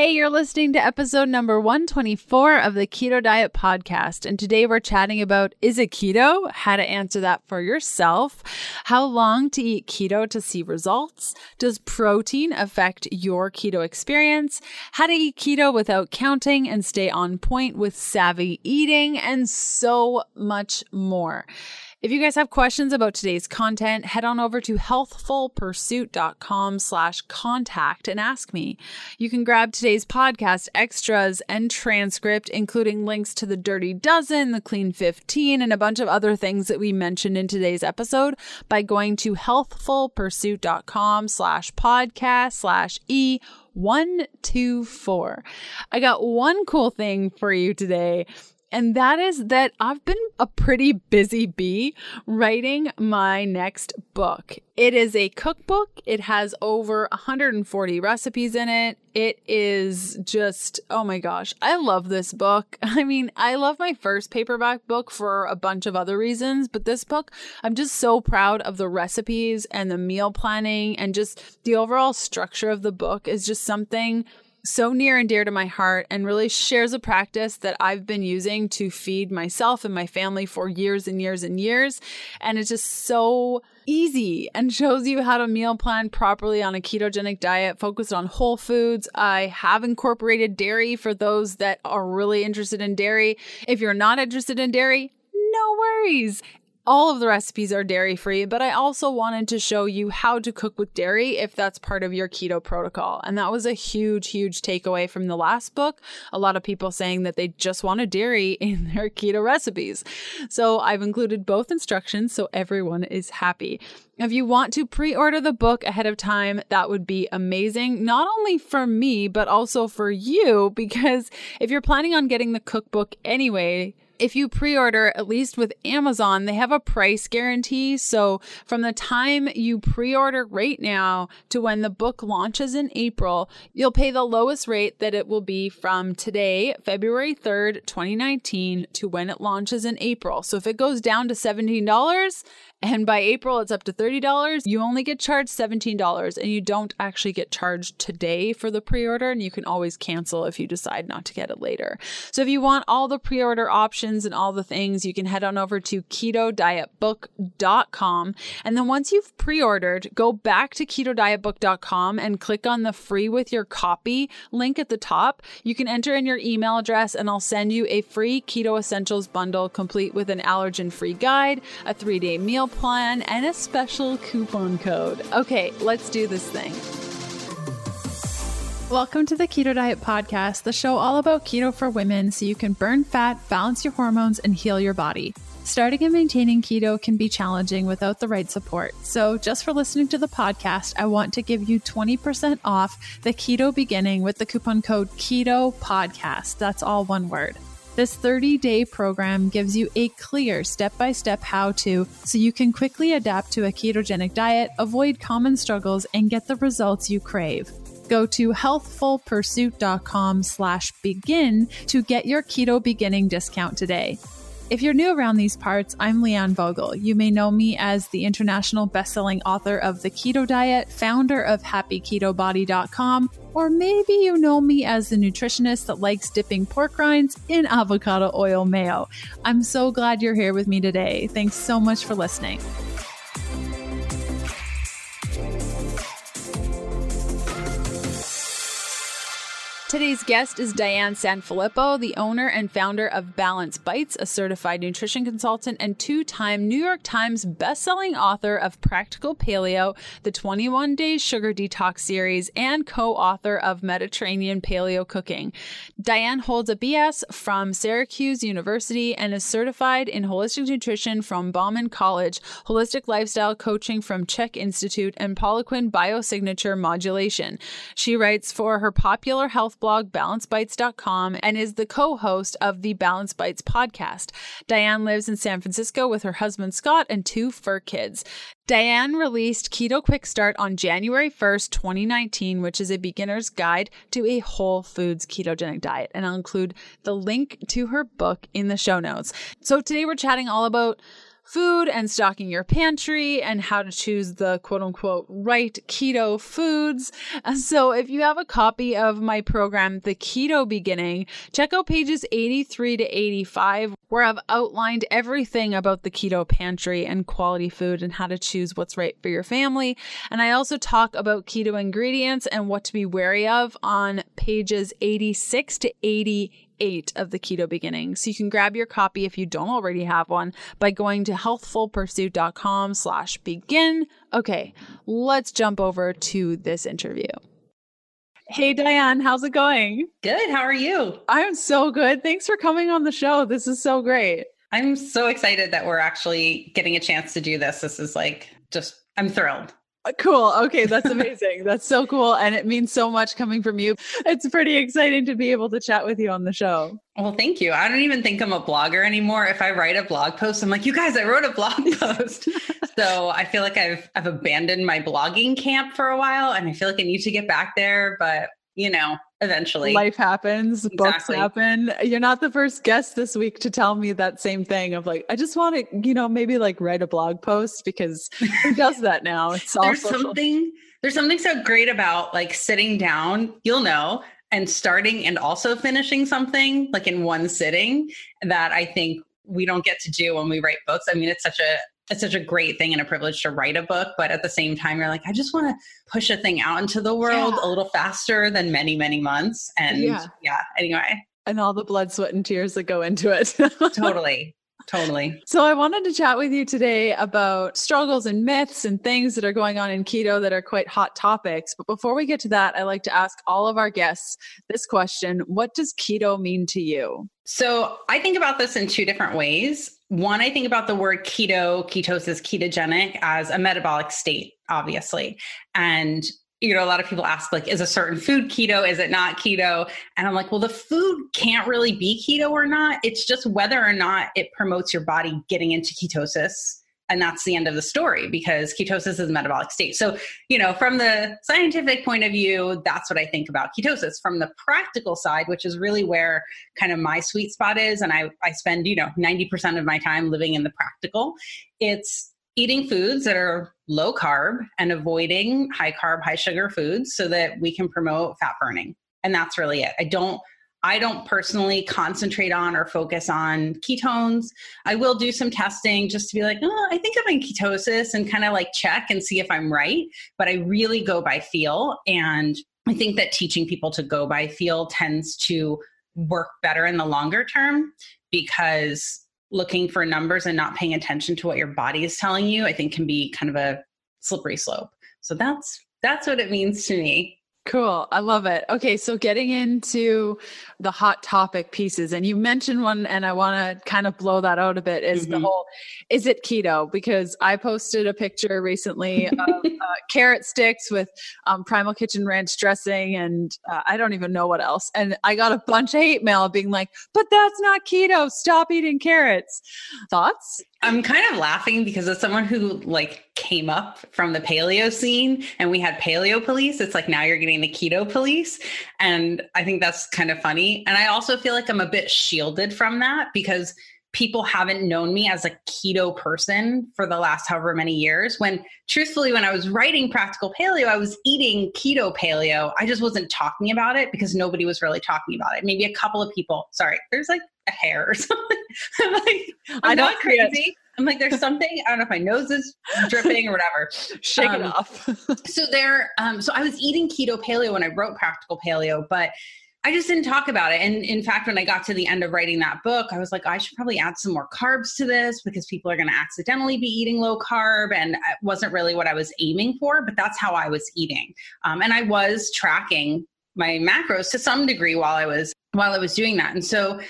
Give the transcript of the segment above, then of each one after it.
Hey, you're listening to episode number 124 of the Keto Diet Podcast. And today we're chatting about is it keto? How to answer that for yourself. How long to eat keto to see results? Does protein affect your keto experience? How to eat keto without counting and stay on point with savvy eating, and so much more. If you guys have questions about today's content, head on over to healthfulpursuit.com slash contact and ask me. You can grab today's podcast extras and transcript, including links to the Dirty Dozen, the Clean 15, and a bunch of other things that we mentioned in today's episode by going to healthfulpursuit.com slash podcast slash e 124. I got one cool thing for you today and that is that I've been a pretty busy bee writing my next book. It is a cookbook. It has over 140 recipes in it. It is just, oh my gosh, I love this book. I mean, I love my first paperback book for a bunch of other reasons, but this book, I'm just so proud of the recipes and the meal planning and just the overall structure of the book is just something so near and dear to my heart and really shares a practice that I've been using to feed myself and my family for years and years and years. And it's just so easy and shows you how to meal plan properly on a ketogenic diet focused on whole foods. I have incorporated dairy for those that are really interested in dairy. If you're not interested in dairy, no worries. All of the recipes are dairy free, but I also wanted to show you how to cook with dairy if that's part of your keto protocol. And that was a huge, huge takeaway from the last book. A lot of people saying that they just wanted dairy in their keto recipes. So I've included both instructions so everyone is happy. If you want to pre order the book ahead of time, that would be amazing, not only for me, but also for you, because if you're planning on getting the cookbook anyway, if you pre order, at least with Amazon, they have a price guarantee. So from the time you pre order right now to when the book launches in April, you'll pay the lowest rate that it will be from today, February 3rd, 2019, to when it launches in April. So if it goes down to $17, and by April, it's up to $30. You only get charged $17 and you don't actually get charged today for the pre order. And you can always cancel if you decide not to get it later. So if you want all the pre order options and all the things, you can head on over to ketodietbook.com. And then once you've pre ordered, go back to ketodietbook.com and click on the free with your copy link at the top. You can enter in your email address and I'll send you a free Keto Essentials bundle complete with an allergen free guide, a three day meal plan, and a special coupon code. Okay, let's do this thing. Welcome to the Keto Diet Podcast, the show all about keto for women so you can burn fat, balance your hormones, and heal your body. Starting and maintaining keto can be challenging without the right support. So, just for listening to the podcast, I want to give you 20% off the keto beginning with the coupon code KETO PODCAST. That's all one word. This 30 day program gives you a clear step by step how to so you can quickly adapt to a ketogenic diet, avoid common struggles, and get the results you crave. Go to healthfulpursuit.com slash begin to get your keto beginning discount today. If you're new around these parts, I'm Leanne Vogel. You may know me as the international best-selling author of The Keto Diet, founder of happyketobody.com, or maybe you know me as the nutritionist that likes dipping pork rinds in avocado oil mayo. I'm so glad you're here with me today. Thanks so much for listening. Today's guest is Diane Sanfilippo, the owner and founder of Balance Bites, a certified nutrition consultant and two time New York Times bestselling author of Practical Paleo, the 21 Day Sugar Detox series, and co author of Mediterranean Paleo Cooking. Diane holds a BS from Syracuse University and is certified in holistic nutrition from Bauman College, holistic lifestyle coaching from CHEK Institute, and Poliquin Biosignature Modulation. She writes for her popular health blog, balancebites.com, and is the co host of the Balance Bites podcast. Diane lives in San Francisco with her husband Scott and two fur kids. Diane released Keto Quick Start on January 1st, 2019, which is a beginner's guide to a whole foods ketogenic diet. And I'll include the link to her book in the show notes. So today we're chatting all about food and stocking your pantry and how to choose the quote unquote right keto foods. So, if you have a copy of my program, The Keto Beginning, check out pages 83 to 85, where I've outlined everything about the keto pantry and quality food and how to choose what's right for your family. And I also talk about keto ingredients and what to be wary of on pages 86 to 88 eight of the Keto Beginning. So you can grab your copy if you don't already have one by going to healthfulpursuit.com slash begin. Okay, let's jump over to this interview. Hey Diane, how's it going? Good. How are you? I'm so good. Thanks for coming on the show. This is so great. I'm so excited that we're actually getting a chance to do this. This is like just, I'm thrilled. Cool. Okay, that's amazing. that's so cool. And it means so much coming from you. It's pretty exciting to be able to chat with you on the show. Well, thank you. I don't even think I'm a blogger anymore. If I write a blog post, I'm like, you guys, I wrote a blog post. so I feel like I've I've abandoned my blogging camp for a while and I feel like I need to get back there, but you know, eventually. Life happens, exactly. books happen. You're not the first guest this week to tell me that same thing of like, I just want to, you know, maybe like write a blog post because who does that now? It's all there's social. something there's something so great about like sitting down, you'll know, and starting and also finishing something like in one sitting that I think we don't get to do when we write books. I mean, it's such a it's such a great thing and a privilege to write a book but at the same time you're like i just want to push a thing out into the world yeah. a little faster than many many months. And yeah, yeah anyway. And all the blood sweat and tears that go into it. Totally Totally. So I wanted to chat with you today about struggles and myths and things that are going on in keto that are quite hot topics. But before we get to that, I like to ask all of our guests this question What does keto mean to you? So I think about this in two different ways. One, I think about the word keto, ketosis, ketogenic as a metabolic state, obviously. And you know, a lot of people ask, like, is a certain food keto? Is it not keto? And I'm like, well, the food can't really be keto or not. It's just whether or not it promotes your body getting into ketosis. And that's the end of the story because ketosis is a metabolic state. So, you know, from the scientific point of view, that's what I think about ketosis. From the practical side, which is really where kind of my sweet spot is, and I, I spend, you know, 90% of my time living in the practical, it's eating foods that are low carb and avoiding high carb, high sugar foods so that we can promote fat burning. And that's really it. I don't I don't personally concentrate on or focus on ketones. I will do some testing just to be like, oh, I think I'm in ketosis and kind of like check and see if I'm right. But I really go by feel. And I think that teaching people to go by feel tends to work better in the longer term because looking for numbers and not paying attention to what your body is telling you, I think can be kind of a slippery slope. So that's that's what it means to me. Cool. I love it. Okay. So getting into the hot topic pieces, and you mentioned one, and I want to kind of blow that out a bit is mm-hmm. the whole is it keto? Because I posted a picture recently of uh, carrot sticks with um, Primal Kitchen Ranch dressing, and uh, I don't even know what else. And I got a bunch of hate mail being like, but that's not keto. Stop eating carrots. Thoughts? I'm kind of laughing because as someone who like came up from the paleo scene and we had paleo police, it's like now you're getting the keto police. And I think that's kind of funny. And I also feel like I'm a bit shielded from that because people haven't known me as a keto person for the last however many years. When truthfully, when I was writing Practical Paleo, I was eating keto paleo. I just wasn't talking about it because nobody was really talking about it. Maybe a couple of people, sorry, there's like a hair or something. I'm like, I'm not crazy. I'm like, there's something, I don't know if my nose is dripping or whatever. Shake um, it off. so there, um, so I was eating keto paleo when I wrote Practical Paleo, but I just didn't talk about it. And in fact, when I got to the end of writing that book, I was like, I should probably add some more carbs to this because people are going to accidentally be eating low carb. And it wasn't really what I was aiming for, but that's how I was eating. Um, and I was tracking my macros to some degree while I was while I was doing that. And so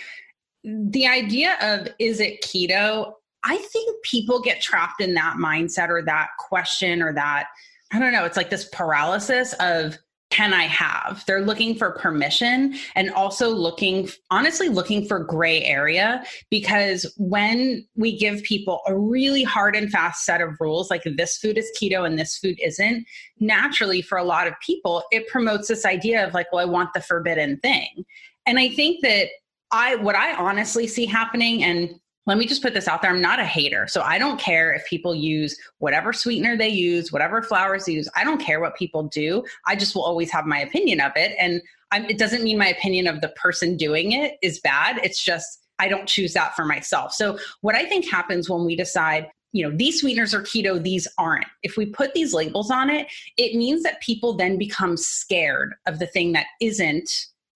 the idea of is it keto? I think people get trapped in that mindset or that question or that I don't know, it's like this paralysis of can I have? They're looking for permission and also looking, honestly, looking for gray area because when we give people a really hard and fast set of rules, like this food is keto and this food isn't, naturally for a lot of people, it promotes this idea of like, well, I want the forbidden thing. And I think that I, what I honestly see happening, and let me just put this out there. I'm not a hater. So I don't care if people use whatever sweetener they use, whatever flours they use. I don't care what people do. I just will always have my opinion of it. And I'm, it doesn't mean my opinion of the person doing it is bad. It's just I don't choose that for myself. So what I think happens when we decide, you know, these sweeteners are keto, these aren't. If we put these labels on it, it means that people then become scared of the thing that isn't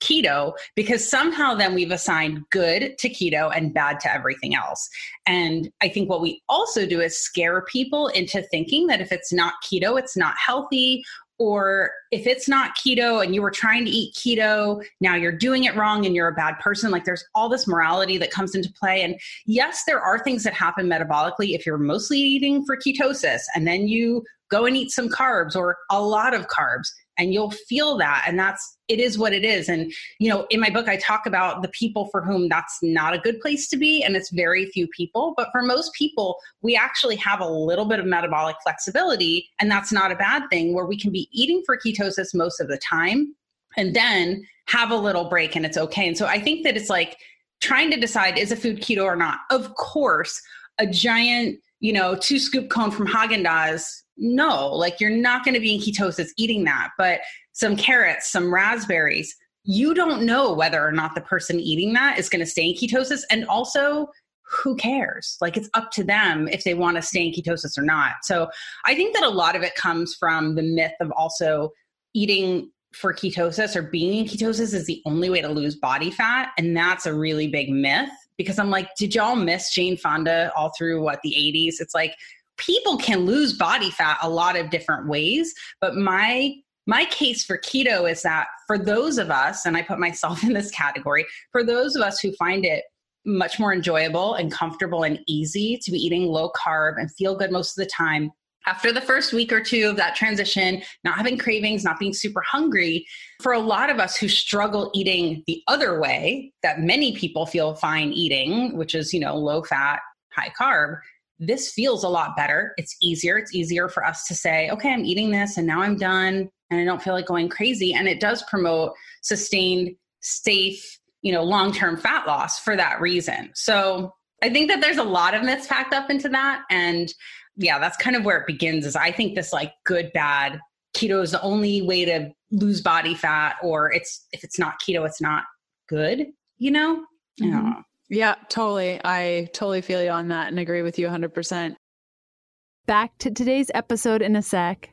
keto because somehow then we've assigned good to keto and bad to everything else. And I think what we also do is scare people into thinking that if it's not keto, it's not healthy or if it's not keto and you were trying to eat keto, now you're doing it wrong and you're a bad person. Like there's all this morality that comes into play. And yes, there are things that happen metabolically if you're mostly eating for ketosis and then you go and eat some carbs or a lot of carbs and you'll feel that and that's it is what it is. And you know in my book i talk about the people for whom that's not a good place to be and it's very few people. But for most people we actually have a little bit of metabolic flexibility and that's not a bad thing where we can be eating for ketosis most of the time and then have a little break and it's okay. And so i think that it's like trying to decide is a food keto or not? Of course a giant you know two scoop cone from Haagen-Dazs no, like you're not going to be in ketosis eating that, but some carrots, some raspberries, you don't know whether or not the person eating that is going to stay in ketosis. And also, who cares? Like it's up to them if they want to stay in ketosis or not. So I think that a lot of it comes from the myth of also eating for ketosis or being in ketosis is the only way to lose body fat. And that's a really big myth because I'm like, did y'all miss Jane Fonda all through what the 80s? It's like people can lose body fat a lot of different ways but my my case for keto is that for those of us and i put myself in this category for those of us who find it much more enjoyable and comfortable and easy to be eating low carb and feel good most of the time after the first week or two of that transition, not having cravings, not being super hungry, for a lot of us who struggle eating the other way that many people feel fine eating, which is, you know, low fat, high carb, this feels a lot better. It's easier. It's easier for us to say, okay, I'm eating this and now I'm done and I don't feel like going crazy. And it does promote sustained, safe, you know, long term fat loss for that reason. So I think that there's a lot of myths packed up into that. And yeah, that's kind of where it begins is I think this like good, bad keto is the only way to lose body fat, or it's if it's not keto, it's not good, you know? Mm-hmm. Yeah, totally. I totally feel you on that and agree with you 100%. Back to today's episode in a sec.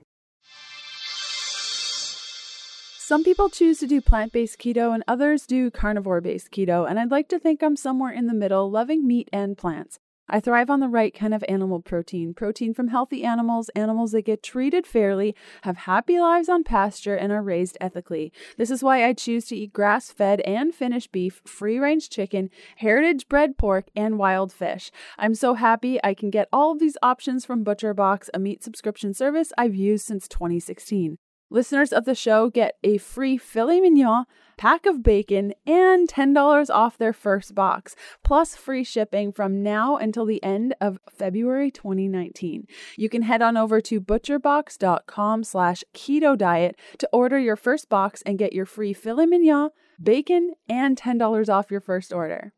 Some people choose to do plant based keto and others do carnivore based keto, and I'd like to think I'm somewhere in the middle, loving meat and plants. I thrive on the right kind of animal protein protein from healthy animals, animals that get treated fairly, have happy lives on pasture, and are raised ethically. This is why I choose to eat grass fed and finished beef, free range chicken, heritage bred pork, and wild fish. I'm so happy I can get all of these options from ButcherBox, a meat subscription service I've used since 2016. Listeners of the show get a free filet mignon, pack of bacon, and $10 off their first box, plus free shipping from now until the end of February 2019. You can head on over to butcherbox.com slash keto diet to order your first box and get your free filet mignon, bacon, and $10 off your first order.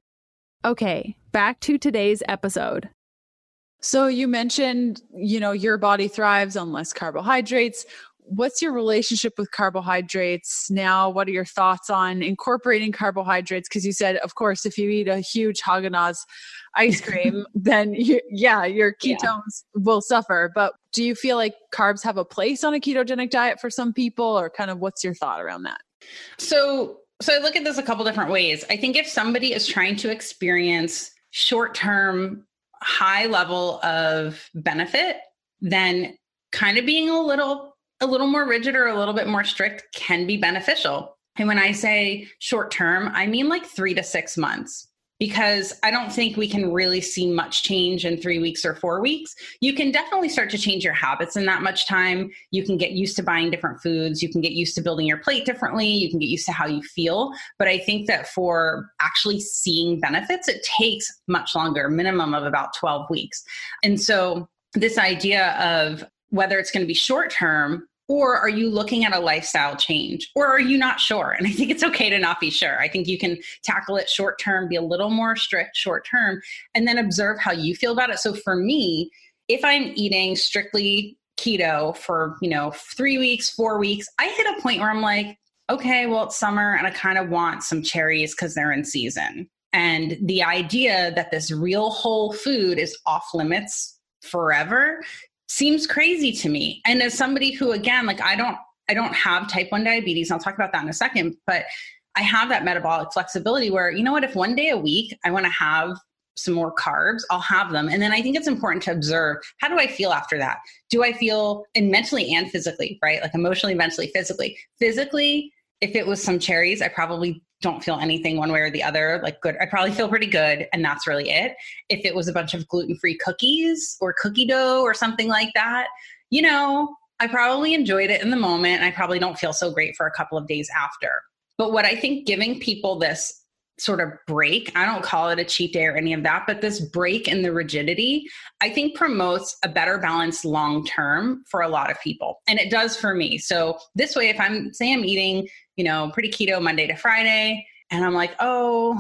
Okay, back to today's episode. So you mentioned, you know, your body thrives on less carbohydrates what's your relationship with carbohydrates now? What are your thoughts on incorporating carbohydrates? Because you said, of course, if you eat a huge Haagen-Dazs ice cream, then you, yeah, your ketones yeah. will suffer. But do you feel like carbs have a place on a ketogenic diet for some people, or kind of what's your thought around that? So, so I look at this a couple different ways. I think if somebody is trying to experience short-term, high level of benefit, then kind of being a little a little more rigid or a little bit more strict can be beneficial. And when I say short term, I mean like three to six months because I don't think we can really see much change in three weeks or four weeks. You can definitely start to change your habits in that much time. You can get used to buying different foods. You can get used to building your plate differently. You can get used to how you feel. But I think that for actually seeing benefits, it takes much longer, minimum of about 12 weeks. And so, this idea of whether it's going to be short term Or are you looking at a lifestyle change? Or are you not sure? And I think it's okay to not be sure. I think you can tackle it short term, be a little more strict short term, and then observe how you feel about it. So for me, if I'm eating strictly keto for, you know, three weeks, four weeks, I hit a point where I'm like, okay, well, it's summer and I kind of want some cherries because they're in season. And the idea that this real whole food is off limits forever seems crazy to me. And as somebody who, again, like I don't, I don't have type 1 diabetes. I'll talk about that in a second, but I have that metabolic flexibility where, you know what, if one day a week I want to have some more carbs, I'll have them. And then I think it's important to observe how do I feel after that? Do I feel, and mentally and physically, right? Like emotionally, mentally, physically. Physically, if it was some cherries, I probably don't feel anything one way or the other. Like good, I probably feel pretty good, and that's really it. If it was a bunch of gluten free cookies or cookie dough or something like that, you know, I probably enjoyed it in the moment. I probably don't feel so great for a couple of days after. But what I think giving people this sort of break. I don't call it a cheat day or any of that, but this break in the rigidity, I think promotes a better balance long term for a lot of people. And it does for me. So this way, if I'm, say, I'm eating, you know, pretty keto Monday to Friday, and I'm like, oh,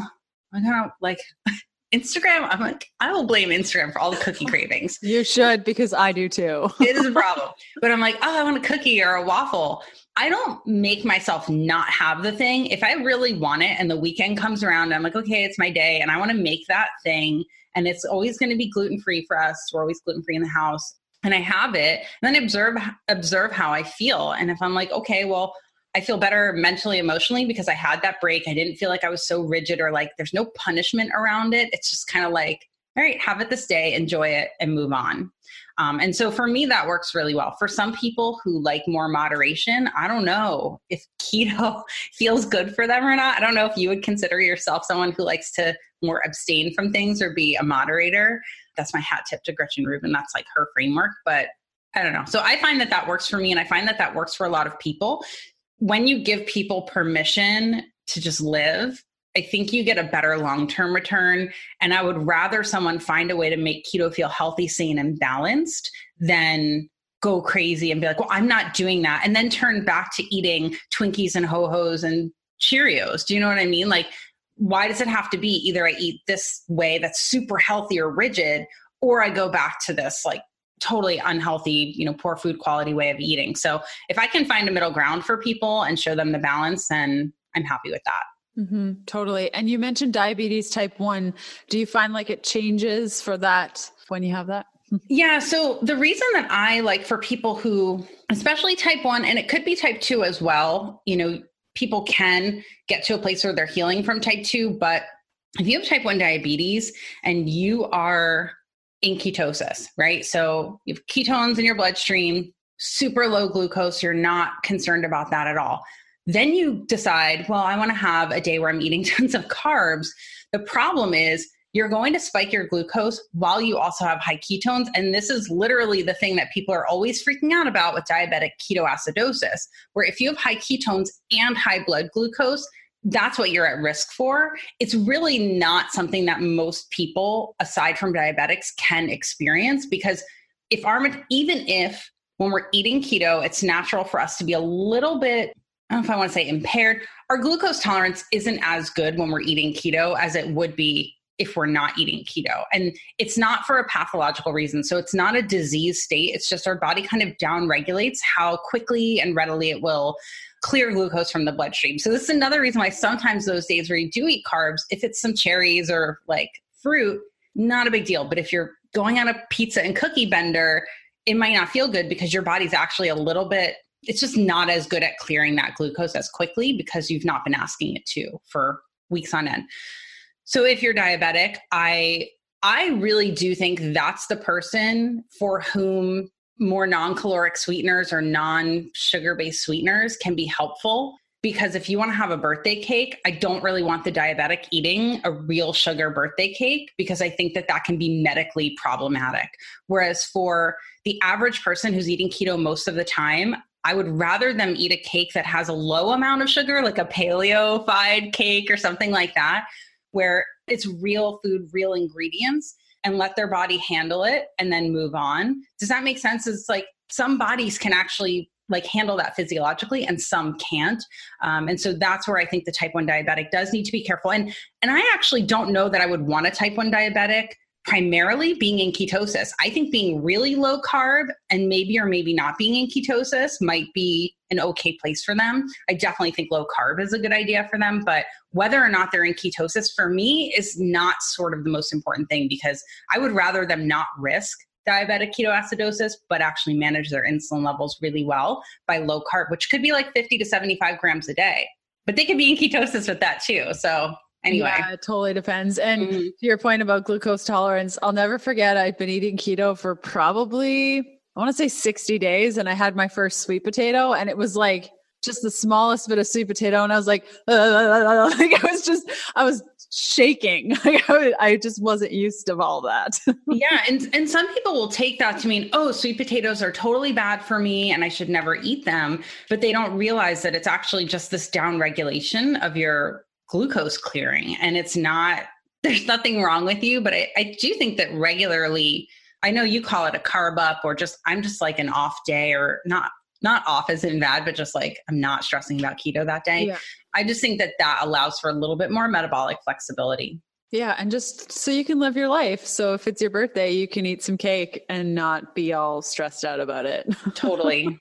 I kind of like, Instagram, I'm like, I will blame Instagram for all the cookie cravings. You should because I do too. it is a problem. But I'm like, oh, I want a cookie or a waffle. I don't make myself not have the thing. If I really want it and the weekend comes around, I'm like, okay, it's my day and I want to make that thing. And it's always going to be gluten free for us. We're always gluten free in the house. And I have it. And then observe observe how I feel. And if I'm like, okay, well, I feel better mentally, emotionally because I had that break. I didn't feel like I was so rigid or like there's no punishment around it. It's just kind of like, all right, have it this day, enjoy it, and move on. Um, and so for me, that works really well. For some people who like more moderation, I don't know if keto feels good for them or not. I don't know if you would consider yourself someone who likes to more abstain from things or be a moderator. That's my hat tip to Gretchen Rubin. That's like her framework. But I don't know. So I find that that works for me, and I find that that works for a lot of people. When you give people permission to just live, I think you get a better long term return. And I would rather someone find a way to make keto feel healthy, sane, and balanced than go crazy and be like, well, I'm not doing that. And then turn back to eating Twinkies and Ho Ho's and Cheerios. Do you know what I mean? Like, why does it have to be either I eat this way that's super healthy or rigid, or I go back to this like totally unhealthy, you know, poor food quality way of eating. So if I can find a middle ground for people and show them the balance, then I'm happy with that. Mm-hmm, totally. And you mentioned diabetes type 1. Do you find like it changes for that when you have that? Yeah. So the reason that I like for people who, especially type 1, and it could be type 2 as well, you know, people can get to a place where they're healing from type 2. But if you have type 1 diabetes and you are in ketosis, right? So you have ketones in your bloodstream, super low glucose, you're not concerned about that at all. Then you decide, well, I want to have a day where I'm eating tons of carbs. The problem is you're going to spike your glucose while you also have high ketones. And this is literally the thing that people are always freaking out about with diabetic ketoacidosis, where if you have high ketones and high blood glucose, that's what you're at risk for. It's really not something that most people, aside from diabetics, can experience because if our, even if when we're eating keto, it's natural for us to be a little bit I don't know if I want to say impaired. Our glucose tolerance isn't as good when we're eating keto as it would be if we're not eating keto. And it's not for a pathological reason. So it's not a disease state. It's just our body kind of down regulates how quickly and readily it will clear glucose from the bloodstream. So this is another reason why sometimes those days where you do eat carbs, if it's some cherries or like fruit, not a big deal. But if you're going on a pizza and cookie bender, it might not feel good because your body's actually a little bit it's just not as good at clearing that glucose as quickly because you've not been asking it to for weeks on end. So if you're diabetic, I I really do think that's the person for whom more non-caloric sweeteners or non-sugar based sweeteners can be helpful because if you want to have a birthday cake, I don't really want the diabetic eating a real sugar birthday cake because I think that that can be medically problematic. Whereas for the average person who's eating keto most of the time, I would rather them eat a cake that has a low amount of sugar, like a paleofied cake or something like that, where it's real food, real ingredients, and let their body handle it and then move on. Does that make sense? It's like some bodies can actually like handle that physiologically and some can't um, and so that's where i think the type 1 diabetic does need to be careful and and i actually don't know that i would want a type 1 diabetic primarily being in ketosis i think being really low carb and maybe or maybe not being in ketosis might be an okay place for them i definitely think low carb is a good idea for them but whether or not they're in ketosis for me is not sort of the most important thing because i would rather them not risk diabetic ketoacidosis, but actually manage their insulin levels really well by low carb, which could be like 50 to 75 grams a day. But they could be in ketosis with that too. So anyway. Yeah, it totally depends. And mm-hmm. to your point about glucose tolerance, I'll never forget I've been eating keto for probably, I want to say 60 days. And I had my first sweet potato and it was like just the smallest bit of sweet potato. And I was like, like I was just, I was shaking. I just wasn't used to all that. yeah. And, and some people will take that to mean, oh, sweet potatoes are totally bad for me and I should never eat them. But they don't realize that it's actually just this down regulation of your glucose clearing. And it's not, there's nothing wrong with you. But I, I do think that regularly, I know you call it a carb up or just, I'm just like an off day or not not off as in bad, but just like I'm not stressing about keto that day. Yeah. I just think that that allows for a little bit more metabolic flexibility. Yeah, and just so you can live your life. So if it's your birthday, you can eat some cake and not be all stressed out about it. Totally.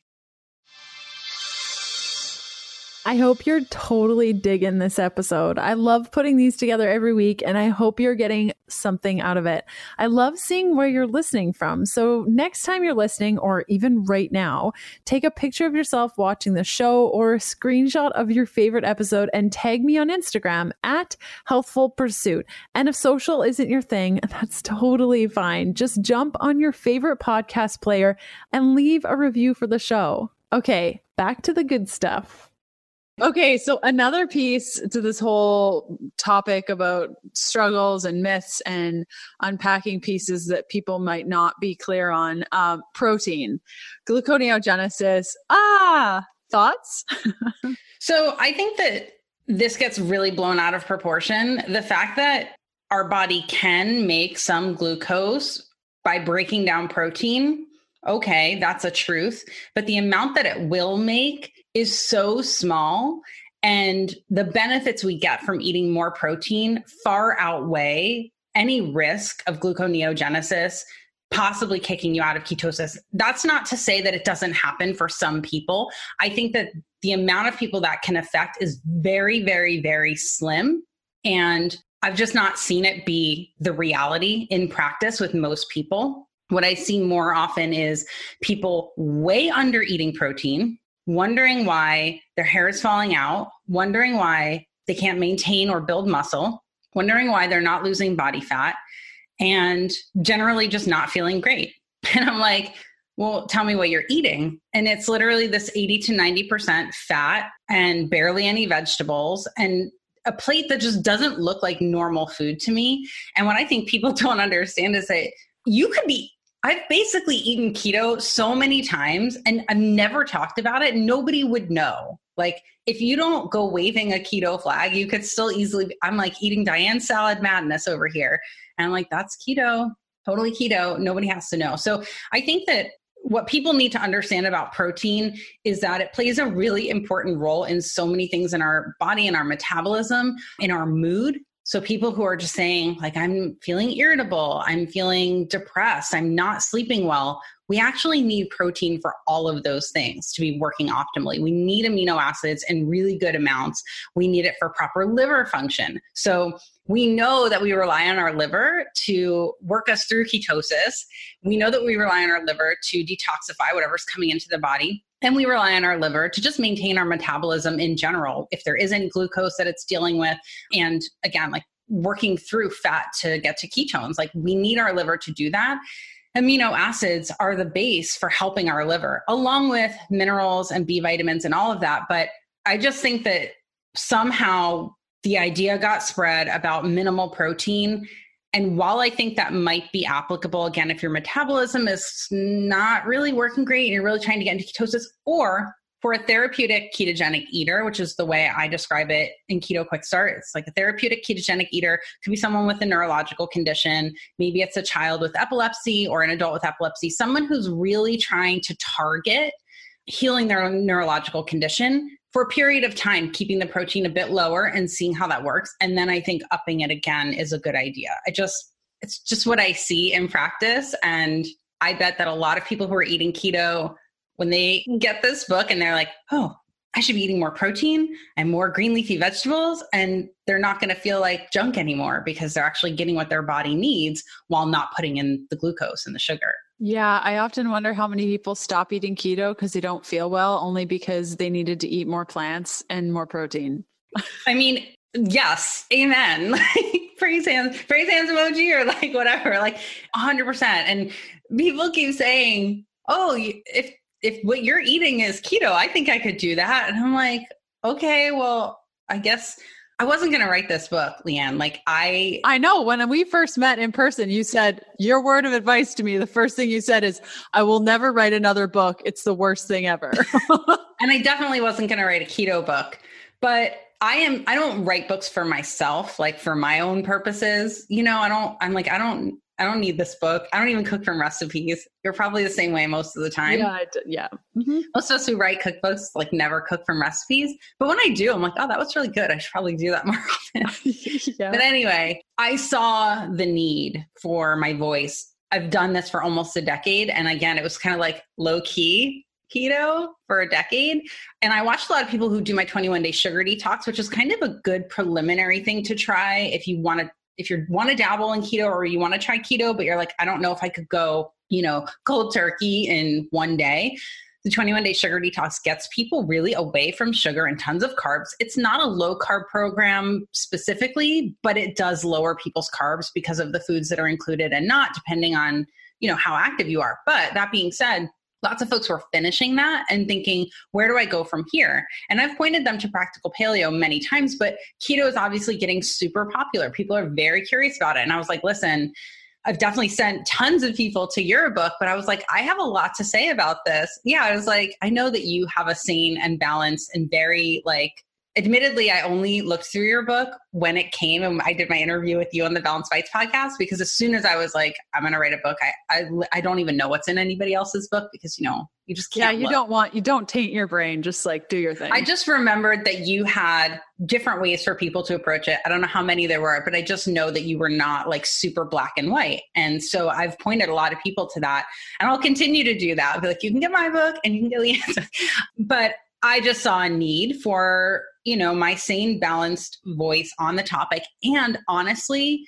I hope you're totally digging this episode. I love putting these together every week and I hope you're getting something out of it. I love seeing where you're listening from. So next time you're listening or even right now, take a picture of yourself watching the show or a screenshot of your favorite episode and tag me on Instagram at Healthful Pursuit. And if social isn't your thing, that's totally fine. Just jump on your favorite podcast player and leave a review for the show. Okay, back to the good stuff. Okay, so another piece to this whole topic about struggles and myths and unpacking pieces that people might not be clear on um, protein, gluconeogenesis. Ah, thoughts? so I think that this gets really blown out of proportion. The fact that our body can make some glucose by breaking down protein, okay, that's a truth. But the amount that it will make is so small and the benefits we get from eating more protein far outweigh any risk of gluconeogenesis possibly kicking you out of ketosis. That's not to say that it doesn't happen for some people. I think that the amount of people that can affect is very, very, very slim. And I've just not seen it be the reality in practice with most people. What I see more often is people way under eating protein, wondering why their hair is falling out, wondering why they can't maintain or build muscle, wondering why they're not losing body fat, and generally just not feeling great. And I'm like, well, tell me what you're eating. And it's literally this 80 to 90% fat and barely any vegetables and a plate that just doesn't look like normal food to me. And what I think people don't understand is that you could be I've basically eaten keto so many times and I've never talked about it. Nobody would know. Like, if you don't go waving a keto flag, you could still easily, be, I'm like eating Diane salad madness over here. And I'm like, that's keto, totally keto. Nobody has to know. So I think that what people need to understand about protein is that it plays a really important role in so many things in our body in our metabolism, in our mood, so people who are just saying, like, I'm feeling irritable, I'm feeling depressed, I'm not sleeping well, we actually need protein for all of those things to be working optimally. We need amino acids in really good amounts. We need it for proper liver function. So we know that we rely on our liver to work us through ketosis. We know that we rely on our liver to detoxify whatever's coming into the body. And we rely on our liver to just maintain our metabolism in general, if there isn't glucose that it's dealing with. And again, like working through fat to get to ketones. Like we need our liver to do that. Amino acids are the base for helping our liver, along with minerals and B vitamins and all of that. But I just think that somehow the idea got spread about minimal protein and while I think that might be applicable, again, if your metabolism is not really working great and you're really trying to get into ketosis, or for a therapeutic ketogenic eater, which is the way I describe it in Keto Quick Start, it's like a therapeutic ketogenic eater could be someone with a neurological condition. Maybe it's a child with epilepsy or an adult with epilepsy, someone who's really trying to target healing their own neurological condition for a period of time, keeping the protein a bit lower and seeing how that works. And then I think upping it again is a good idea. I just, it's just what I see in practice. And I bet that a lot of people who are eating keto, when they mm. get this book and they're like, oh, I should be eating more protein and more green leafy vegetables. And they're not going to feel like junk anymore because they're actually getting what their body needs while not putting in the glucose and the sugar. Yeah, I often wonder how many people stop eating keto because they don't feel well, only because they needed to eat more plants and more protein. I mean, yes, amen. Like praise hands, praise hands emoji or like whatever, like 100%. And people keep saying, oh, if if what you're eating is keto, I think I could do that. And I'm like, okay, well, I guess I wasn't going to write this book, Leanne. Like I I know when we first met in person, you said your word of advice to me, the first thing you said is I will never write another book. It's the worst thing ever. and I definitely wasn't going to write a keto book. But I am I don't write books for myself, like for my own purposes. You know, I don't I'm like I don't I don't need this book. I don't even cook from recipes. You're probably the same way most of the time. Yeah, yeah. Mm-hmm. Most of us who write cookbooks like never cook from recipes. But when I do, I'm like, oh, that was really good. I should probably do that more often. yeah. But anyway, I saw the need for my voice. I've done this for almost a decade. And again, it was kind of like low key keto for a decade. And I watched a lot of people who do my 21 day sugar detox, which is kind of a good preliminary thing to try if you want to if you want to dabble in keto or you want to try keto, but you're like, I don't know if I could go, you know, cold turkey in one day. The 21 day sugar detox gets people really away from sugar and tons of carbs. It's not a low carb program specifically, but it does lower people's carbs because of the foods that are included and not depending on, you know, how active you are. But that being said, lots of folks were finishing that and thinking, where do I go from here? And I've pointed them to practical paleo many times, but keto is obviously getting super popular. People are very curious about it. And I was like, listen, I've definitely sent tons of people to your book, but I was like, I have a lot to say about this. Yeah, I was like, I know that you have a sane and balanced and very like admittedly, I only looked through your book when it came and I did my interview with you on the Balance Bites podcast because as soon as I was like, I'm going to write a book, I, I, I don't even know what's in anybody else's book because you know you just can't. Yeah, you look. don't want you don't taint your brain. Just like do your thing. I just remembered that you had different ways for people to approach it. I don't know how many there were, but I just know that you were not like super black and white. And so I've pointed a lot of people to that, and I'll continue to do that. I'll be like, you can get my book and you can get the answer, but I just saw a need for, you know, my sane, balanced voice on the topic. And honestly,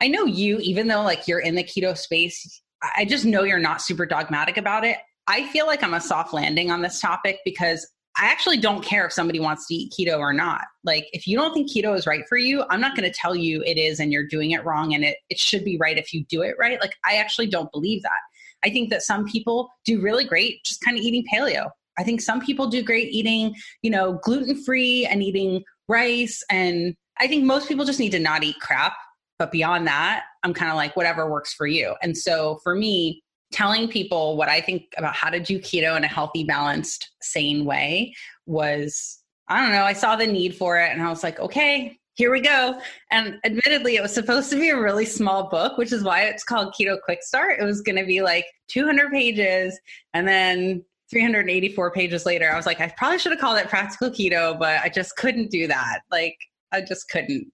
I know you, even though like you're in the keto space, I just know you're not super dogmatic about it. I feel like I'm a soft landing on this topic because I actually don't care if somebody wants to eat keto or not. Like, if you don't think keto is right for you, I'm not going to tell you it is and you're doing it wrong and it, it should be right if you do it right. Like, I actually don't believe that. I think that some people do really great just kind of eating paleo. I think some people do great eating, you know, gluten free and eating rice. And I think most people just need to not eat crap. But beyond that, I'm kind of like, whatever works for you. And so for me, telling people what I think about how to do keto in a healthy, balanced, sane way was, I don't know, I saw the need for it and I was like, okay, here we go. And admittedly, it was supposed to be a really small book, which is why it's called Keto Quick Start. It was going to be like 200 pages and then 384 pages later, I was like, I probably should have called it Practical Keto, but I just couldn't do that. Like, I just couldn't.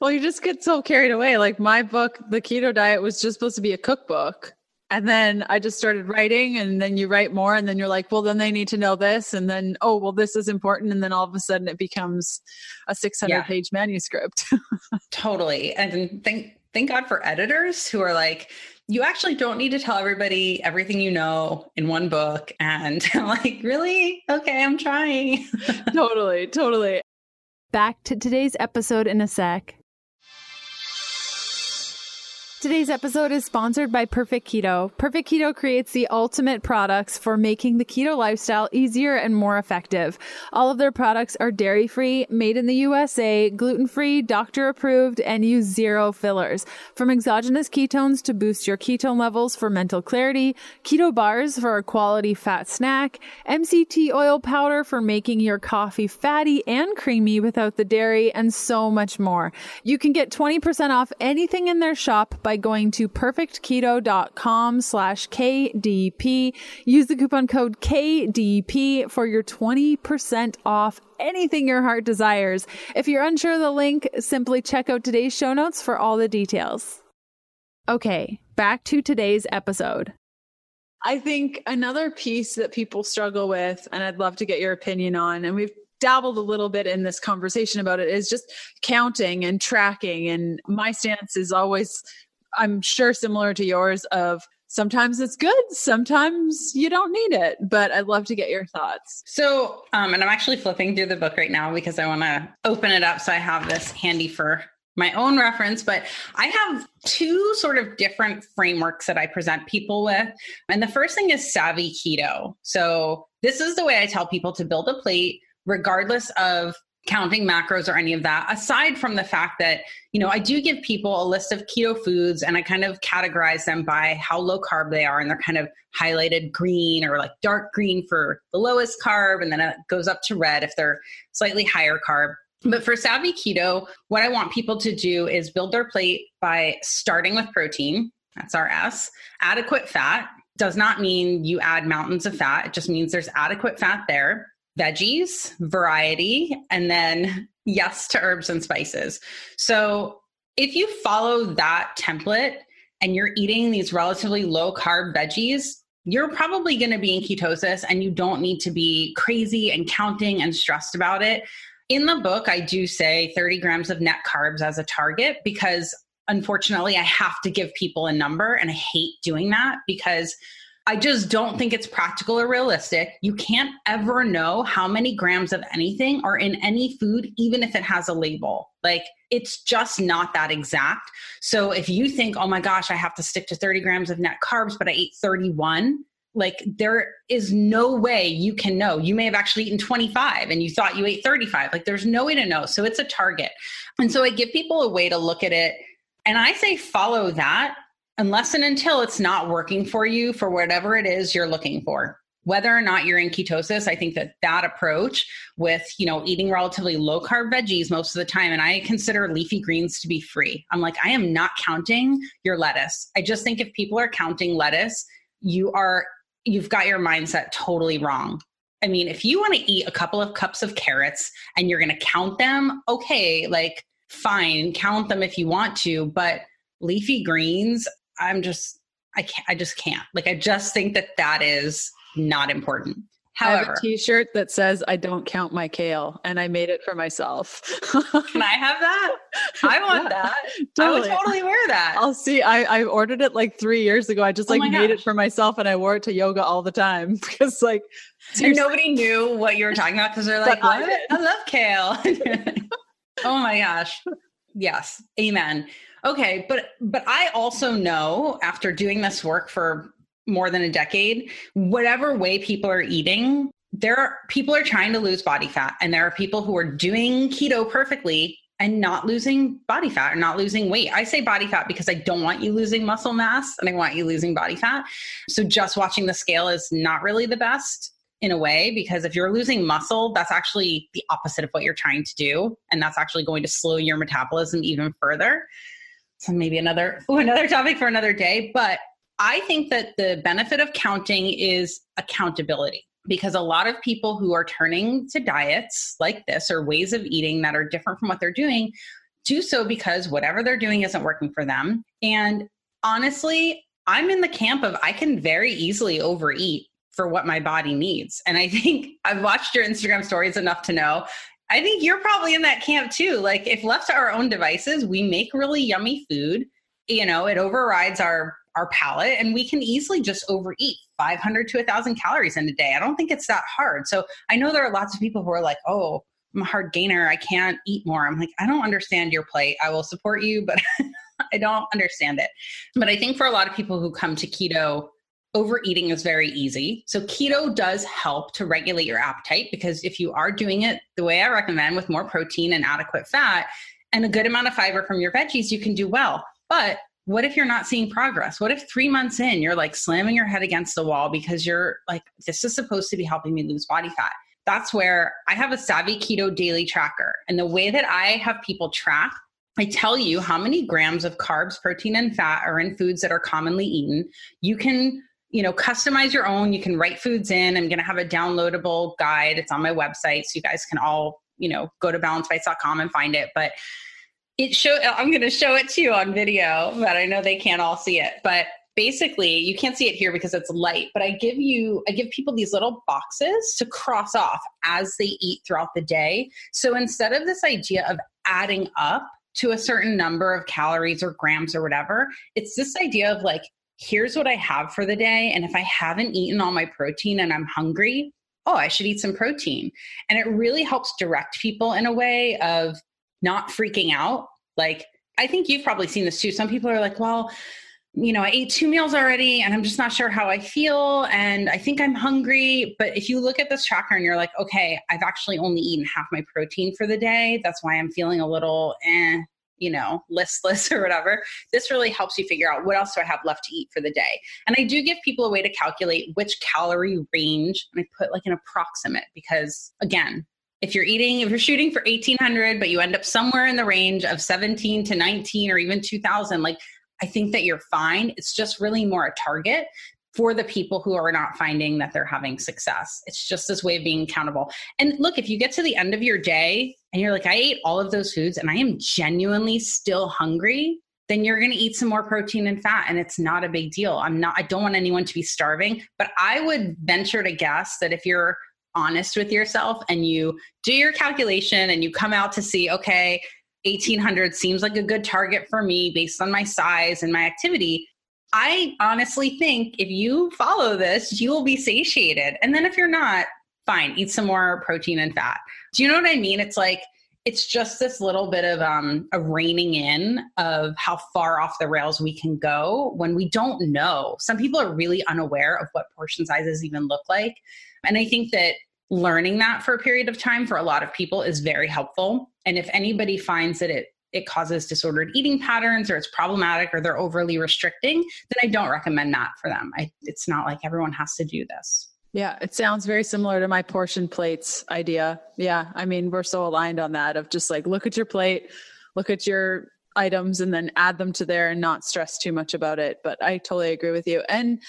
Well, you just get so carried away. Like, my book, The Keto Diet, was just supposed to be a cookbook. And then I just started writing, and then you write more, and then you're like, well, then they need to know this. And then, oh, well, this is important. And then all of a sudden it becomes a 600 yeah. page manuscript. totally. And thank, thank God for editors who are like, you actually don't need to tell everybody everything you know in one book. And I'm like, really? Okay, I'm trying. totally, totally. Back to today's episode in a sec. Today's episode is sponsored by Perfect Keto. Perfect Keto creates the ultimate products for making the keto lifestyle easier and more effective. All of their products are dairy free, made in the USA, gluten free, doctor approved, and use zero fillers. From exogenous ketones to boost your ketone levels for mental clarity, keto bars for a quality fat snack, MCT oil powder for making your coffee fatty and creamy without the dairy, and so much more. You can get 20% off anything in their shop by by going to perfectketo.com slash KDP. Use the coupon code KDP for your 20% off anything your heart desires. If you're unsure of the link, simply check out today's show notes for all the details. Okay, back to today's episode. I think another piece that people struggle with, and I'd love to get your opinion on, and we've dabbled a little bit in this conversation about it, is just counting and tracking. And my stance is always, I'm sure, similar to yours of sometimes it's good sometimes you don't need it but i'd love to get your thoughts so um, and i'm actually flipping through the book right now because i want to open it up so i have this handy for my own reference, but I have two sort of different frameworks that I present people with. And the first thing is savvy keto. So, this is the way I tell people to build a plate, regardless of counting macros or any of that aside from the fact that you know i do give people a list of keto foods and i kind of categorize them by how low carb they are and they're kind of highlighted green or like dark green for the lowest carb and then it goes up to red if they're slightly higher carb but for Savvy Keto, what I want people to do is build their plate by starting with protein. That's our S. Adequate fat does not mean you add mountains of fat. It just means there's adequate fat there. Veggies, variety, and then yes to herbs and spices. So if you follow that template and you're eating these relatively low carb veggies, you're probably going to be in ketosis and you don't need to be crazy and counting and stressed about it in the book, I do say 30 grams of net carbs as a target because unfortunately, I have to give people a number and I hate doing that because I just don't think it's practical or realistic. You can't ever know how many grams of anything are in any food, even if it has a label. Like, it's just not that exact. So, if you think, oh my gosh, I have to stick to 30 grams of net carbs, but I ate 31, like there is no way you can know you may have actually eaten 25 and you thought you ate 35 like there's no way to know so it's a target and so i give people a way to look at it and i say follow that unless and until it's not working for you for whatever it is you're looking for. Whether or not you're in ketosis i think that that approach with you know eating relatively low carb veggies most of the time and i consider leafy greens to be free. I'm like i am not counting your lettuce. I just think if people are counting lettuce you are you've got your mindset totally wrong. I mean, if you want to eat a couple of cups of carrots and you're going to count them, okay, like fine, count them if you want to, but leafy greens, I'm just I can't I just can't. Like I just think that that is not important. However, I have a t-shirt that says I don't count my kale and I made it for myself. can I have that? I want yeah, that. Totally. I would totally wear that. I'll see. I, I ordered it like three years ago. I just oh like made gosh. it for myself and I wore it to yoga all the time because like and nobody knew what you were talking about because they're like, I love kale. oh my gosh. Yes. Amen. Okay, but but I also know after doing this work for more than a decade, whatever way people are eating, there are people are trying to lose body fat and there are people who are doing keto perfectly and not losing body fat or not losing weight. I say body fat because I don't want you losing muscle mass and I want you losing body fat. So just watching the scale is not really the best in a way because if you're losing muscle, that's actually the opposite of what you're trying to do and that's actually going to slow your metabolism even further. So maybe another another topic for another day, but I think that the benefit of counting is accountability because a lot of people who are turning to diets like this or ways of eating that are different from what they're doing do so because whatever they're doing isn't working for them. And honestly, I'm in the camp of I can very easily overeat for what my body needs. And I think I've watched your Instagram stories enough to know I think you're probably in that camp too. Like if left to our own devices, we make really yummy food. You know, it overrides our our palate and we can easily just overeat 500 to 1000 calories in a day i don't think it's that hard so i know there are lots of people who are like oh i'm a hard gainer i can't eat more i'm like i don't understand your plate i will support you but i don't understand it but i think for a lot of people who come to keto overeating is very easy so keto does help to regulate your appetite because if you are doing it the way i recommend with more protein and adequate fat and a good amount of fiber from your veggies you can do well but what if you're not seeing progress? What if three months in, you're like slamming your head against the wall because you're like, this is supposed to be helping me lose body fat? That's where I have a Savvy Keto daily tracker. And the way that I have people track I tell you how many grams of carbs, protein, and fat are in foods that are commonly eaten. You can you know customize your own. You can write foods in. I'm going to have a downloadable guide. It's on my website so you guys can all you know go to balancedbites.com and find it. But it show i'm going to show it to you on video but i know they can't all see it. But basically you can't see it here because it's light but i give you i give people these little boxes to cross off as they eat throughout the day. So instead of this idea of adding up to a certain number of calories or grams or whatever it's this idea of like here's what i have for the day and if i haven't eaten all my protein and i'm hungry oh i should eat some protein and it really helps direct people in a way of not freaking out like i think you've probably seen this too some people are like well you know, I ate two meals already and I'm just not sure how I feel. And I think I'm hungry. But if you look at this tracker and you're like, okay, I've actually only eaten half my protein for the day. That's why I'm feeling a little, eh, you know, listless or whatever. This really helps you figure out what else do I have left to eat for the day. And I do give people a way to calculate which calorie range. And I put like an approximate because, again, if you're eating, if you're shooting for 1800, but you end up somewhere in the range of 17 to 19 or even 2000, like I think that you're fine. It's just really more a target for the people who are not finding that they're having success. It's just this way of being accountable. And look, if you get to the end of your day and you're like, I ate all of those foods and I am genuinely still hungry, then you're going to eat some more protein and fat and it's not a big deal. I'm not, I don't want anyone to be starving, but I would venture to guess that if you're honest with yourself and you do your calculation and you come out to see, okay, 1800 seems like a good target for me based on my size and my activity. I honestly think if you follow this, you will be satiated. And then if you're not, fine, eat some more protein and fat. Do you know what I mean? It's like, it's just this little bit of um, a reining in of how far off the rails we can go when we don't know. Some people are really unaware of what portion sizes even look like. And I think that learning that for a period of time for a lot of people is very helpful. And if anybody finds that it it causes disordered eating patterns or it's problematic or they're overly restricting, then I don't recommend that for them. I, it's not like everyone has to do this. Yeah, it sounds very similar to my portion plates idea. Yeah, I mean, we're so aligned on that of just like look at your plate, look at your items and then add them to there and not stress too much about it. But I totally agree with you. And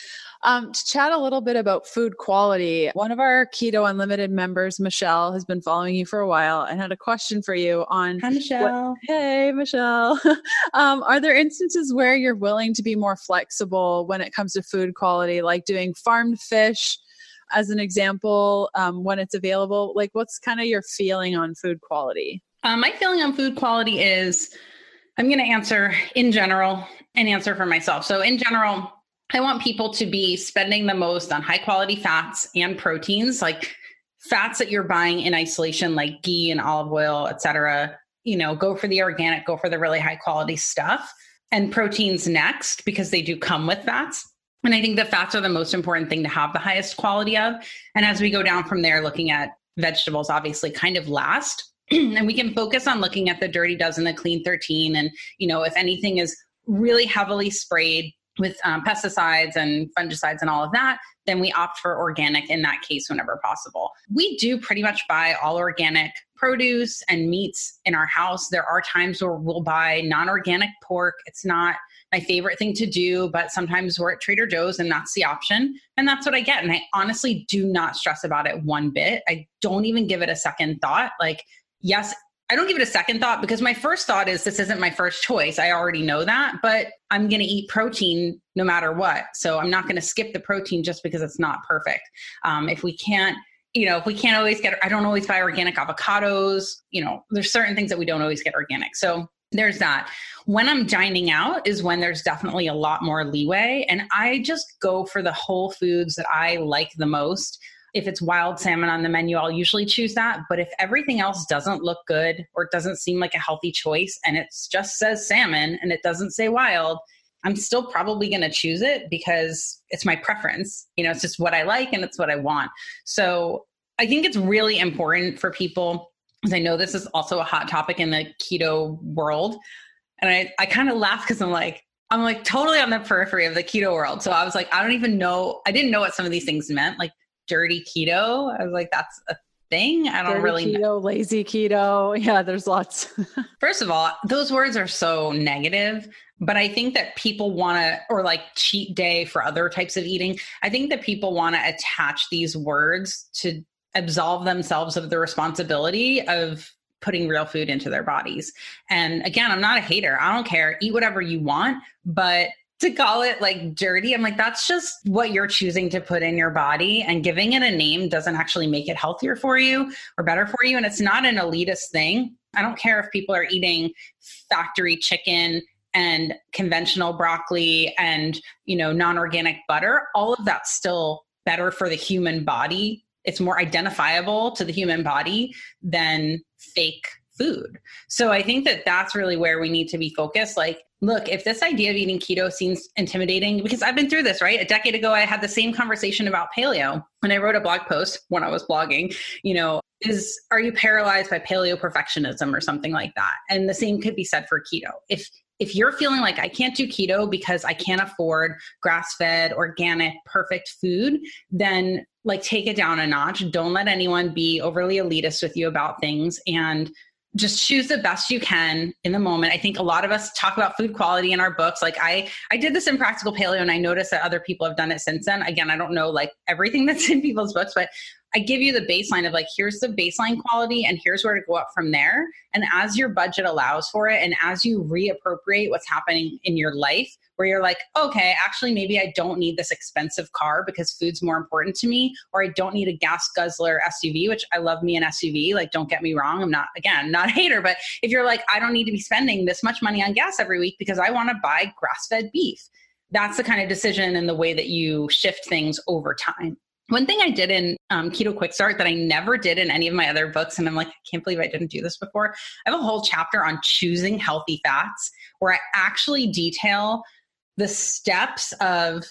um, to chat a little bit about food quality, one of our Keto Unlimited members, Michelle, has been following you for a while and had a question for you on. Hi, Michelle. What, hey, Michelle. um, are there instances where you're willing to be more flexible when it comes to food quality, like doing farmed fish? As an example, um, when it's available, like what's kind of your feeling on food quality? Um, my feeling on food quality is I'm going to answer in general and answer for myself. So, in general, I want people to be spending the most on high quality fats and proteins, like fats that you're buying in isolation, like ghee and olive oil, et cetera. You know, go for the organic, go for the really high quality stuff, and proteins next because they do come with fats. And I think the fats are the most important thing to have the highest quality of. And as we go down from there, looking at vegetables, obviously, kind of last. and we can focus on looking at the dirty dozen, the clean 13. And, you know, if anything is really heavily sprayed with um, pesticides and fungicides and all of that, then we opt for organic in that case whenever possible. We do pretty much buy all organic produce and meats in our house. There are times where we'll buy non organic pork. It's not my favorite thing to do, but sometimes we're at Trader Joe's and that's the option. And that's what I get. And I honestly do not stress about it one bit. I don't even give it a second thought. Like, yes, I don't give it a second thought because my first thought is this isn't my first choice. I already know that, but I'm going to eat protein no matter what. So I'm not going to skip the protein just because it's not perfect. Um, if we can't, you know, if we can't always get, I don't always buy organic avocados, you know, there's certain things that we don't always get organic. So there's that. When I'm dining out is when there's definitely a lot more leeway. And I just go for the whole foods that I like the most if it's wild salmon on the menu, I'll usually choose that. But if everything else doesn't look good or it doesn't seem like a healthy choice and it just says salmon and it doesn't say wild, I'm still probably going to choose it because it's my preference. You know, it's just what I like and it's what I want. So I think it's really important for people, because I know this is also a hot topic in the keto world. And I, I kind of laugh because I'm like, I'm like totally on the periphery of the keto world. So I was like, I don't even know, I didn't know what some of these things meant. Like dirty keto. I was like, that's a thing. I don't Dirty really keto, know. lazy keto. Yeah, there's lots. First of all, those words are so negative, but I think that people want to, or like cheat day for other types of eating. I think that people want to attach these words to absolve themselves of the responsibility of putting real food into their bodies. And again, I'm not a hater. I don't care. Eat whatever you want, but to call it like dirty, I'm like, that's just what you're choosing to put in your body. And giving it a name doesn't actually make it healthier for you or better for you. And it's not an elitist thing. I don't care if people are eating factory chicken and conventional broccoli and, you know, non-organic butter. All of that's still better for the human body. It's more identifiable to the human body than fake food. So I think that that's really where we need to be focused. Like, look, if this idea of eating keto seems intimidating, because I've been through this, right? A decade ago, I had the same conversation about paleo. And I wrote a blog post when I was blogging, you know, is are you paralyzed by paleo perfectionism or something like that? And the same could be said for keto. If if you're feeling like I can't do keto because I can't afford grass fed, organic, perfect food, then like take it down a notch. Don't let anyone be overly elitist with you about things and just choose the best you can in the moment. I think a lot of us talk about food quality in our books. Like I I did this in practical paleo and I noticed that other people have done it since then. Again, I don't know like everything that's in people's books, but I give you the baseline of like, here's the baseline quality and here's where to go up from there. And as your budget allows for it, and as you reappropriate what's happening in your life, where you're like, okay, actually, maybe I don't need this expensive car because food's more important to me, or I don't need a gas guzzler SUV, which I love me an SUV. Like, don't get me wrong. I'm not, again, not a hater, but if you're like, I don't need to be spending this much money on gas every week because I want to buy grass fed beef. That's the kind of decision and the way that you shift things over time. One thing I did in um, Keto Quick Start that I never did in any of my other books, and I'm like, I can't believe I didn't do this before. I have a whole chapter on choosing healthy fats where I actually detail the steps of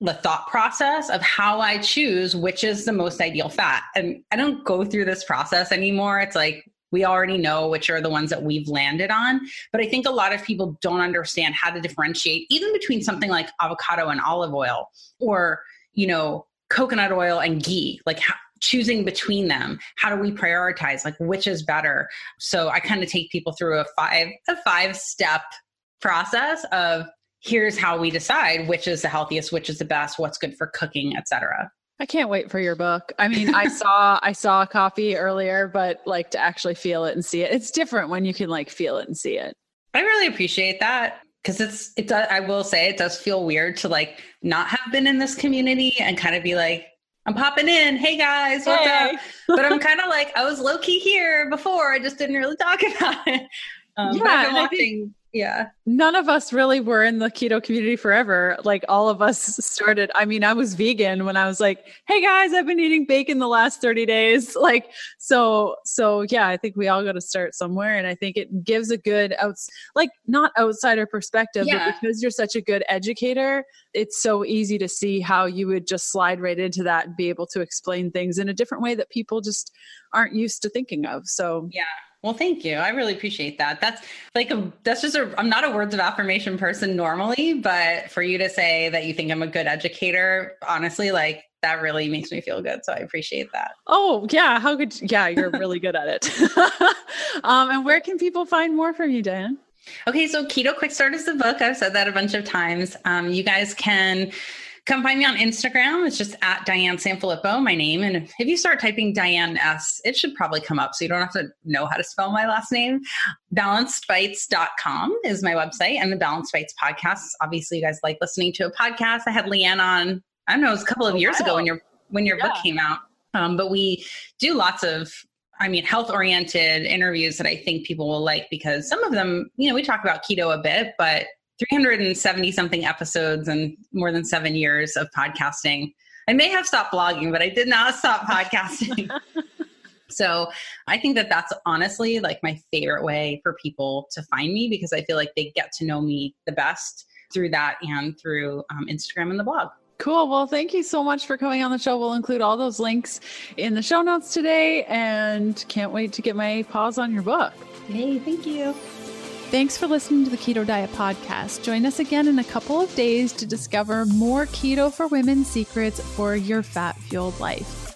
the thought process of how I choose which is the most ideal fat. And I don't go through this process anymore. It's like we already know which are the ones that we've landed on. But I think a lot of people don't understand how to differentiate even between something like avocado and olive oil or, you know, coconut oil and ghee like how, choosing between them how do we prioritize like which is better so i kind of take people through a five a five step process of here's how we decide which is the healthiest which is the best what's good for cooking etc I can't wait for your book. I mean, I saw I saw a copy earlier, but like to actually feel it and see it. It's different when you can like feel it and see it. I really appreciate that because it's it does I will say it does feel weird to like not have been in this community and kind of be like I'm popping in. Hey guys, what's hey. up? But I'm kind of like I was low key here before. I just didn't really talk about it. Um, yeah, I've been watching yeah. None of us really were in the keto community forever. Like all of us started i mean i was vegan when i was like hey guys i've been eating bacon the last 30 days. Like so so yeah i think we all got to start somewhere and i think it gives a good outs like not outsider perspective yeah. but because you're such a good educator it's so easy to see how you would just slide right into that and be able to explain things in a different way that people just aren't used to thinking of so yeah well, thank you. I really appreciate that. That's like a that's just a I'm not a words of affirmation person normally, but for you to say that you think I'm a good educator, honestly, like that really makes me feel good. So I appreciate that. Oh, yeah, how could yeah, you're really good at it. um and where can people find more from you, Diane? Okay, so Keto Quick Start is the book. I've said that a bunch of times. Um, you guys can Come find me on Instagram. It's just at Diane Sanfilippo, my name. And if you start typing Diane S, it should probably come up. So you don't have to know how to spell my last name. Balancedbites.com is my website and the Balanced Bites podcast. Obviously, you guys like listening to a podcast. I had Leanne on, I don't know, it was a couple of oh, years wow. ago when your when your yeah. book came out. Um, but we do lots of I mean, health oriented interviews that I think people will like because some of them, you know, we talk about keto a bit, but 370 something episodes and more than seven years of podcasting. I may have stopped blogging, but I did not stop podcasting. so I think that that's honestly like my favorite way for people to find me because I feel like they get to know me the best through that and through um, Instagram and the blog. Cool. Well, thank you so much for coming on the show. We'll include all those links in the show notes today and can't wait to get my paws on your book. Hey, thank you. Thanks for listening to the Keto Diet Podcast. Join us again in a couple of days to discover more keto for women secrets for your fat fueled life.